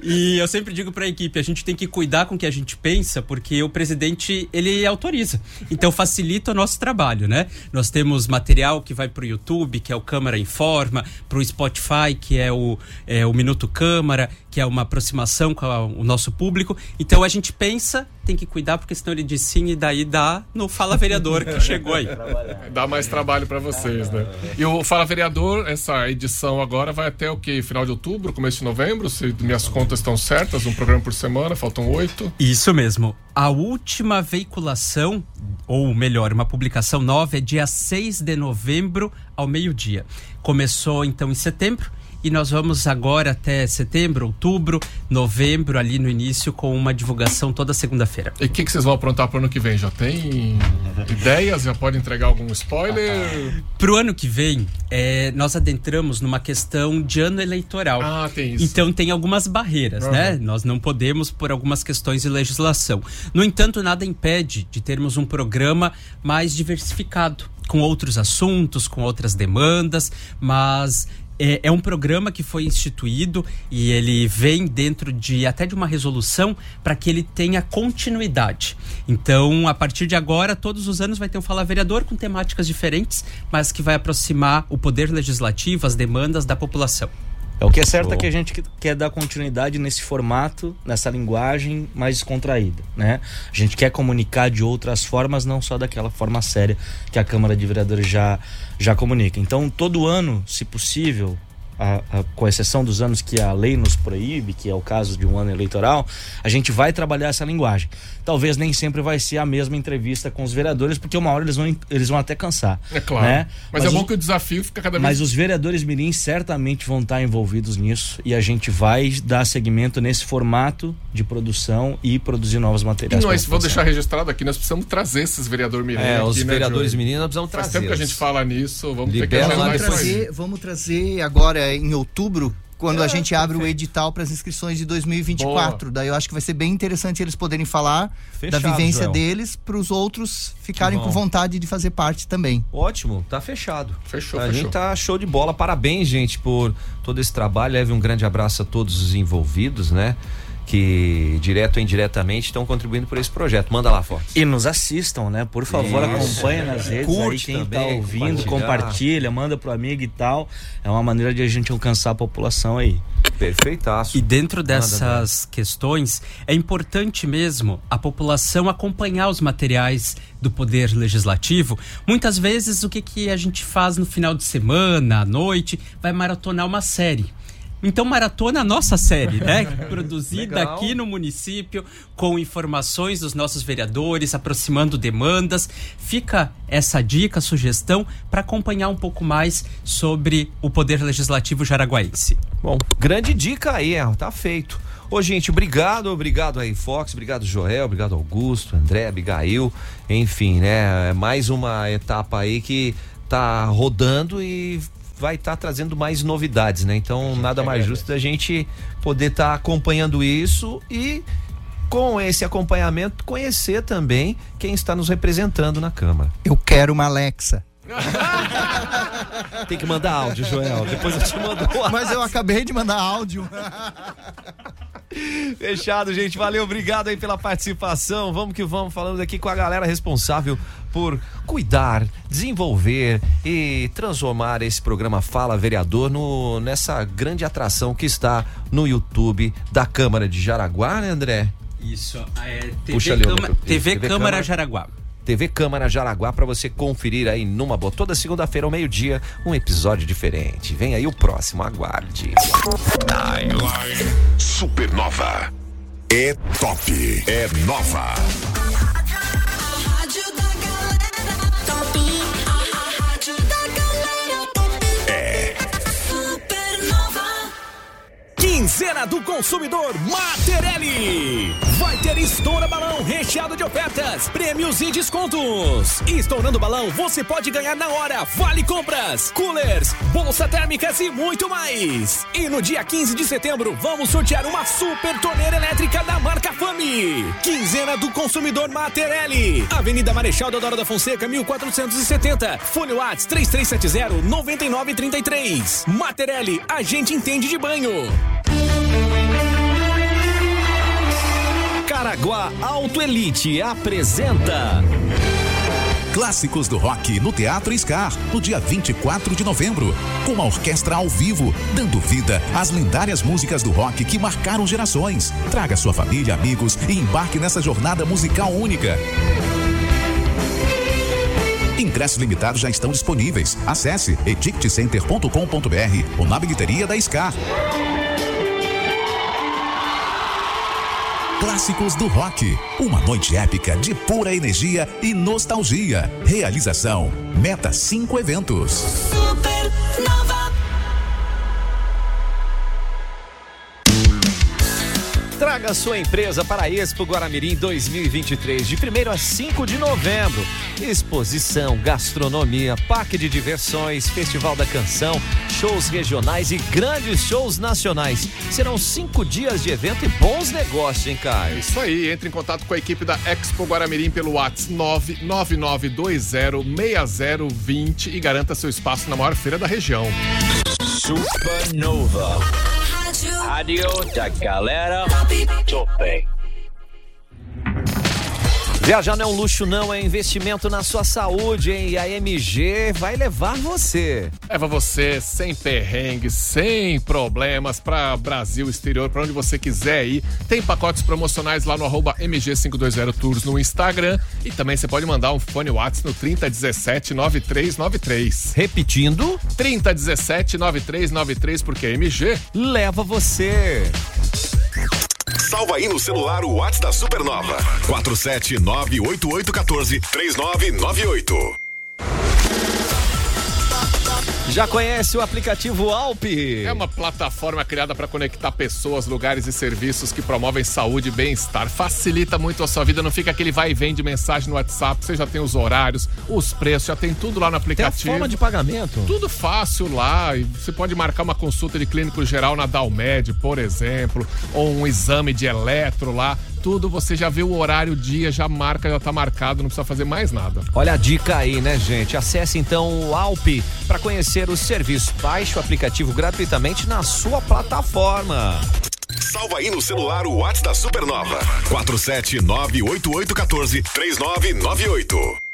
E eu sempre digo para a equipe, a gente tem que cuidar com o que a gente pensa, porque o presidente, ele autoriza. Então facilita o nosso trabalho, né? Nós temos material que vai para o YouTube, que é o Câmara Informa, para o Spotify, que é o, é o Minuto Câmara, que é uma aproximação com a- o nosso público. Então a gente pensa, tem que cuidar, porque senão ele diz sim e daí dá no Fala Vereador que chegou aí. Dá mais trabalho pra vocês, né? E o Fala Vereador, essa edição agora vai até o que? Final de outubro, começo de novembro? Se minhas contas estão certas, um programa por semana, faltam oito. Isso mesmo. A última veiculação, ou melhor, uma publicação nova, é dia 6 de novembro ao meio-dia. Começou então em setembro e nós vamos agora até setembro, outubro, novembro, ali no início, com uma divulgação toda segunda-feira. E o que, que vocês vão aprontar pro ano que vem? Já tem ideias? Já pode entregar algum spoiler? Pro ano que vem, é, nós adentramos numa questão de ano eleitoral. Ah, tem isso. Então tem algumas barreiras, Aham. né? Nós não podemos por algumas questões de legislação. No entanto, nada impede de termos um programa mais diversificado, com outros assuntos, com outras demandas, mas é, é um programa que foi instituído e ele vem dentro de até de uma resolução para que ele tenha continuidade. Então, a partir de agora, todos os anos vai ter um Fala Vereador com temáticas diferentes, mas que vai aproximar o poder legislativo, as demandas da população. É, o que é certo Show. é que a gente que- quer dar continuidade nesse formato, nessa linguagem mais descontraída, né? A gente quer comunicar de outras formas, não só daquela forma séria que a Câmara de Vereadores já, já comunica. Então, todo ano, se possível, a- a- com exceção dos anos que a lei nos proíbe, que é o caso de um ano eleitoral, a gente vai trabalhar essa linguagem. Talvez nem sempre vai ser a mesma entrevista com os vereadores, porque uma hora eles vão, eles vão até cansar. É claro. né? Mas, é os- bom que o desafio fica cada vez mas os vereadores mirins certamente vão estar envolvidos nisso e a gente vai dar seguimento nesse formato de produção e produzir novos E materiais. nós, pra vou deixar registrado aqui, nós precisamos trazer esses vereadores mirim É, aqui, os né, vereadores Júlio? meninos nós precisamos Faz trazer. tempo que a gente fala nisso, vamos ter que Libera lá trazer, vamos trazer agora em outubro, quando a gente abre o edital para as inscrições de 2024. Daí eu acho que vai ser bem interessante eles poderem falar Fechado, da vivência Joel. deles para os outros ficarem com vontade de fazer parte também. Ótimo, tá fechado. Fechou, a fechou. gente tá show de bola. Parabéns, gente, por todo esse trabalho. Leve um grande abraço a todos os envolvidos, né? Que direto ou indiretamente estão contribuindo por esse projeto. Manda lá, Forte. E nos assistam, né? Por favor, Isso. acompanhe nas redes. Curte aí quem também, tá ouvindo, compartilha, manda pro amigo e tal. É uma maneira de a gente alcançar a população aí. Perfeitaço. E dentro Manda, dessas questões, é importante mesmo a população acompanhar os materiais do Poder Legislativo. Muitas vezes, o que, que a gente faz no final de semana, à noite, vai maratonar uma série. Então, maratona a nossa série, né? Produzida Legal. aqui no município, com informações dos nossos vereadores, aproximando demandas. Fica essa dica, sugestão, para acompanhar um pouco mais sobre o Poder Legislativo jaraguaense. Bom, grande dica aí, é, tá feito. Ô, gente, obrigado, obrigado aí, Fox, obrigado, Joel, obrigado, Augusto, André, Abigail, enfim, né? é Mais uma etapa aí que tá rodando e vai estar trazendo mais novidades, né? Então, nada mais justo da gente poder estar acompanhando isso e com esse acompanhamento conhecer também quem está nos representando na Câmara. Eu quero uma Alexa. Tem que mandar áudio, Joel. Depois eu te mando o Mas eu acabei de mandar áudio. Fechado, gente. Valeu, obrigado aí pela participação. Vamos que vamos, falando aqui com a galera responsável por cuidar, desenvolver e transformar esse programa Fala Vereador no, nessa grande atração que está no YouTube da Câmara de Jaraguá, né, André? Isso, é Puxa TV, o Câmara, TV, TV Câmara. Jaraguá. TV Câmara Jaraguá para você conferir aí numa boa. Toda segunda-feira ao meio-dia, um episódio diferente. Vem aí o próximo, aguarde. Timeline Supernova. É top. É nova. Quinzena do Consumidor Materelli. Vai ter estoura balão recheado de ofertas, prêmios e descontos. Estourando balão, você pode ganhar na hora vale compras, coolers, bolsa térmicas e muito mais. E no dia 15 de setembro, vamos sortear uma super torneira elétrica da marca Fami. Quinzena do Consumidor Materelli. Avenida Marechal Deodoro da Fonseca, 1470. Fone Whats 3370 9933. Materelli, a gente entende de banho. Caraguá Auto Elite apresenta. Clássicos do rock no Teatro Scar, no dia 24 de novembro, com uma orquestra ao vivo, dando vida às lendárias músicas do rock que marcaram gerações. Traga sua família, amigos e embarque nessa jornada musical única. Ingressos limitados já estão disponíveis. Acesse edictcenter.com.br ou na bilheteria da Scar. Clássicos do Rock. Uma noite épica de pura energia e nostalgia. Realização: Meta 5 Eventos. Supernova. Traga sua empresa para a Expo Guaramirim 2023, de 1 a 5 de novembro. Exposição, gastronomia, parque de diversões, festival da canção, shows regionais e grandes shows nacionais. Serão cinco dias de evento e bons negócios, hein, Caio? Isso aí, entre em contato com a equipe da Expo Guaramirim pelo WhatsApp 999206020 e garanta seu espaço na maior feira da região. Supernova. Rádio da galera Topem. Viajar não é um luxo, não, é investimento na sua saúde, hein? E a MG vai levar você. Leva você sem perrengues, sem problemas para Brasil, exterior, para onde você quiser ir. Tem pacotes promocionais lá no arroba MG520 Tours no Instagram e também você pode mandar um fone WhatsApp no 3017 9393. Repetindo? 3017 9393 porque a MG leva você. Salva aí no celular o WhatsApp da Supernova. 47988143998. Já conhece o aplicativo Alpe? É uma plataforma criada para conectar pessoas, lugares e serviços que promovem saúde e bem-estar. Facilita muito a sua vida, não fica aquele vai e vem de mensagem no WhatsApp. Você já tem os horários, os preços, já tem tudo lá no Tem a aplicativo. forma de pagamento? Tudo fácil lá. Você pode marcar uma consulta de clínico geral na Dalmed, por exemplo, ou um exame de eletro lá. Tudo você já vê o horário, o dia, já marca, já tá marcado, não precisa fazer mais nada. Olha a dica aí, né, gente? Acesse então o Alpe para conhecer os serviços. Baixe o aplicativo gratuitamente na sua plataforma. Salva aí no celular o WhatsApp da Supernova. 47988143998.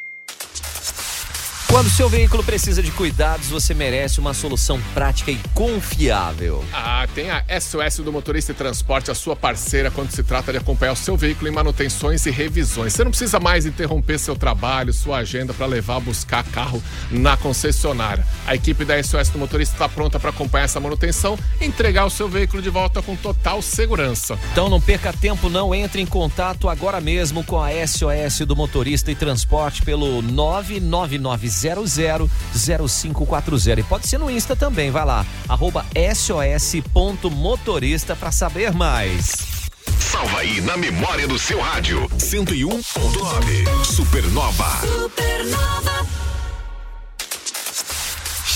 Quando seu veículo precisa de cuidados, você merece uma solução prática e confiável. Ah, tem a SOS do Motorista e Transporte, a sua parceira quando se trata de acompanhar o seu veículo em manutenções e revisões. Você não precisa mais interromper seu trabalho, sua agenda para levar, buscar carro na concessionária. A equipe da SOS do Motorista está pronta para acompanhar essa manutenção e entregar o seu veículo de volta com total segurança. Então não perca tempo, não entre em contato agora mesmo com a SOS do Motorista e Transporte pelo 999000540 e pode ser no Insta também, vai lá, arroba sos.motorista para saber mais. Salva aí na memória do seu rádio. 101.9. Supernova. Supernova.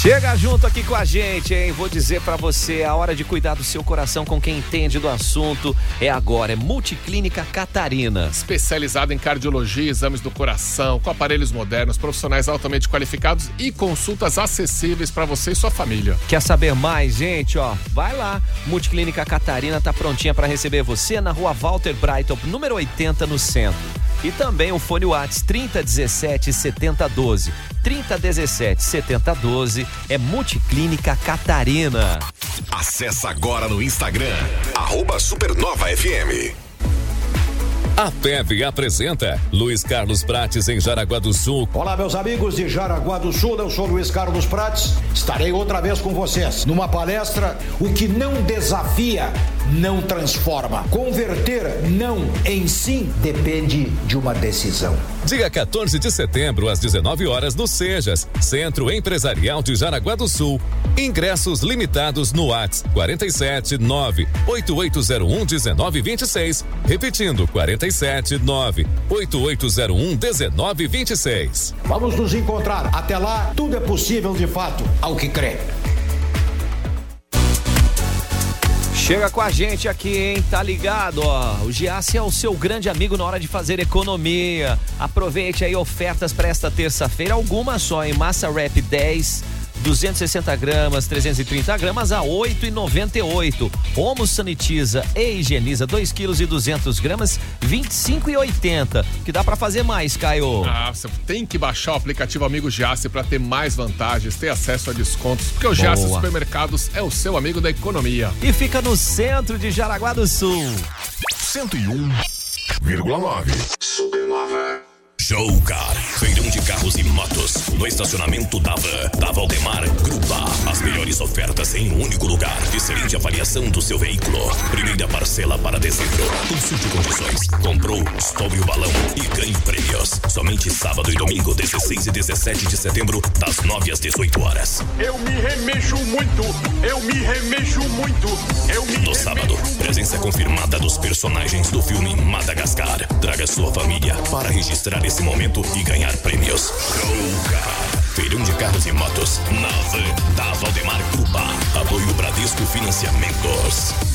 Chega junto aqui com a gente, hein? Vou dizer pra você, a hora de cuidar do seu coração com quem entende do assunto é agora, é Multiclínica Catarina. Especializada em cardiologia, exames do coração, com aparelhos modernos, profissionais altamente qualificados e consultas acessíveis para você e sua família. Quer saber mais, gente? Ó, vai lá. Multiclínica Catarina tá prontinha para receber você na rua Walter Brighton, número 80, no centro. E também o fone Whats 3017 7012. 3017 7012 é Multiclínica Catarina. Acesse agora no Instagram. Arroba. A PEV apresenta Luiz Carlos Prates em Jaraguá do Sul. Olá, meus amigos de Jaraguá do Sul, eu sou Luiz Carlos Prates. Estarei outra vez com vocês numa palestra O que não desafia não transforma. Converter não em sim depende de uma decisão. Dia 14 de setembro, às 19 horas, no Sejas, Centro Empresarial de Jaraguá do Sul. Ingressos limitados no Whats 47 9 8801 1926. Repetindo, 47 9 8801 1926. Vamos nos encontrar. Até lá, tudo é possível de fato, ao que crê. Chega com a gente aqui, hein? Tá ligado, ó. O Giasse é o seu grande amigo na hora de fazer economia. Aproveite aí ofertas para esta terça-feira, algumas só, em massa rap 10, 260 gramas, 330 gramas a 8,98. Homo sanitiza e higieniza 2 quilos e 200 gramas, 25,80. Que dá para fazer mais, Caio. Ah, você tem que baixar o aplicativo Amigo Giasse para ter mais vantagens, ter acesso a descontos, porque o Giasse. Supermercados é o seu amigo da economia. E fica no centro de Jaraguá do Sul. 101,9. Supernova. Show Car, feirão de carros e motos. No estacionamento Dava, da Valdemar Grupa. As melhores ofertas em um único lugar. Excelente avaliação do seu veículo. Primeira parcela para dezembro. Consulte condições. Comprou, estoure o balão e ganhe prêmios. Somente sábado e domingo, 16 e 17 de setembro, das 9 às 18 horas. Eu me remexo muito, eu me remexo muito, eu me No sábado, presença confirmada dos personagens do filme Madagascar. Traga sua família para registrar esse momento e ganhar prêmios. Show Car. Feirão de carros e motos. Na van da Valdemar Grupa. Apoio Bradesco Financiamentos.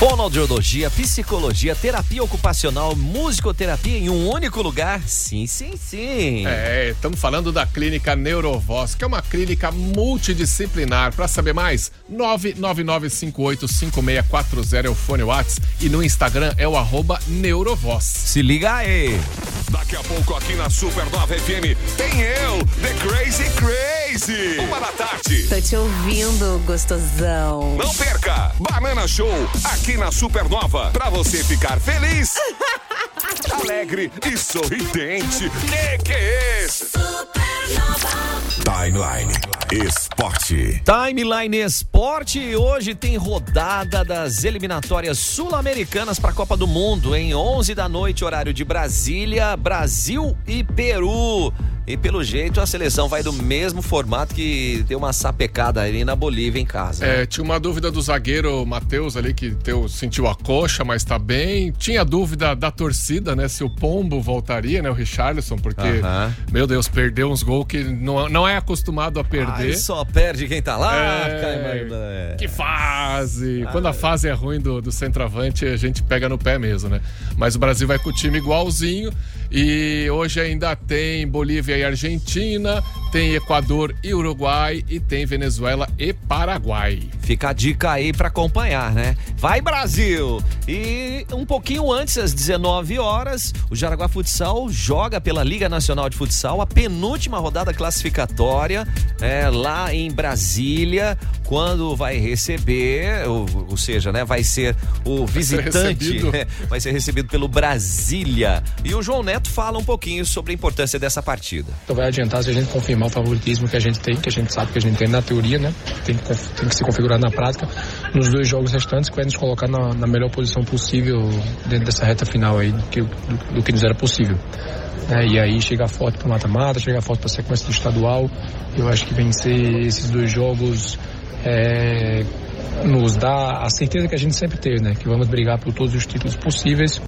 Fonoaudiologia, psicologia, terapia ocupacional, musicoterapia em um único lugar? Sim, sim, sim. É, estamos falando da clínica Neurovoz, que é uma clínica multidisciplinar. Para saber mais, 999585640 é o fone Whats e no Instagram é o arroba Neurovoz. Se liga aí. Daqui a pouco aqui na Supernova FM tem eu, The Crazy Crazy. Uma da tarde. Tô te ouvindo, gostosão. Não perca! Banana Show aqui na Supernova pra você ficar feliz, alegre e sorridente. Que que é esse? Timeline Esporte. Timeline Esporte, hoje tem rodada das eliminatórias sul-americanas para a Copa do Mundo, em 11 da noite, horário de Brasília, Brasil e Peru. E pelo jeito a seleção vai do mesmo formato que deu uma sapecada ali na Bolívia em casa. né? É, tinha uma dúvida do zagueiro Matheus ali, que teu, sentiu a coxa, mas tá bem. Tinha dúvida da torcida, né? Se o Pombo voltaria, né? O Richarlison, porque, Aham. meu Deus, perdeu uns gols que não, não é acostumado a perder. Ai, só perde quem tá lá, É, Mané. Que fase! Quando a fase é ruim do, do centroavante, a gente pega no pé mesmo, né? Mas o Brasil vai com o time igualzinho. E hoje ainda tem Bolívia e Argentina, tem Equador e Uruguai e tem Venezuela e Paraguai. Fica a dica aí pra acompanhar, né? Vai Brasil! E um pouquinho antes, às 19 horas, o Jaraguá Futsal joga pela Liga Nacional de Futsal a penúltima rodada classificatória é, lá em Brasília, quando vai receber, ou, ou seja, né, vai ser o ser visitante, recebido. vai ser recebido pelo Brasília. E o João Neto fala um pouquinho sobre a importância dessa partida. Então vai adiantar se a gente confirmar o favoritismo que a gente tem, que a gente sabe que a gente tem na teoria, né? Tem que, tem que se configurar na prática nos dois jogos restantes, que vai nos colocar na, na melhor posição possível dentro dessa reta final aí do que, do, do que nos era possível. né? e aí chegar forte para o mata-mata, chegar forte para a sequência do estadual. Eu acho que vencer esses dois jogos é, nos dá a certeza que a gente sempre teve, né? Que vamos brigar por todos os títulos possíveis.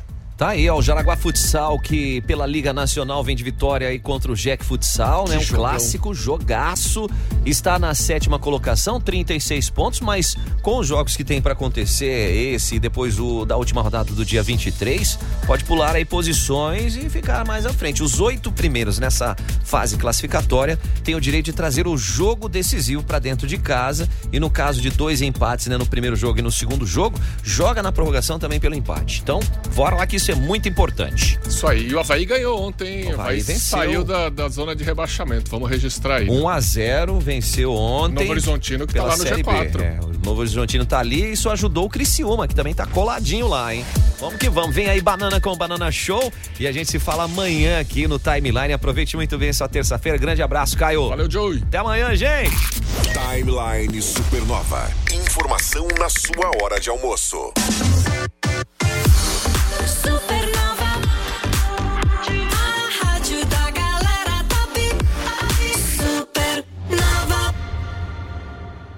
Tá aí, ó, o Jaraguá Futsal, que pela Liga Nacional vem de vitória aí contra o Jack Futsal, né? Um jogão. clássico, jogaço. Está na sétima colocação, 36 pontos, mas com os jogos que tem pra acontecer, esse e depois o da última rodada do dia 23, pode pular aí posições e ficar mais à frente. Os oito primeiros nessa fase classificatória têm o direito de trazer o jogo decisivo pra dentro de casa e no caso de dois empates, né, no primeiro jogo e no segundo jogo, joga na prorrogação também pelo empate. Então, bora lá que isso é muito importante. Isso aí. E o Havaí ganhou ontem. O Havaí Havaí venceu. saiu da, da zona de rebaixamento. Vamos registrar aí. 1 a 0 venceu ontem. Novo Horizontino que tá pela lá no Série G4. B. É, o Novo Horizontino tá ali e isso ajudou o Criciúma, que também tá coladinho lá, hein? Vamos que vamos. Vem aí Banana com Banana Show e a gente se fala amanhã aqui no Timeline. Aproveite muito bem essa terça-feira. Grande abraço, Caio. Valeu, Joey. Até amanhã, gente. Timeline Supernova. Informação na sua hora de almoço.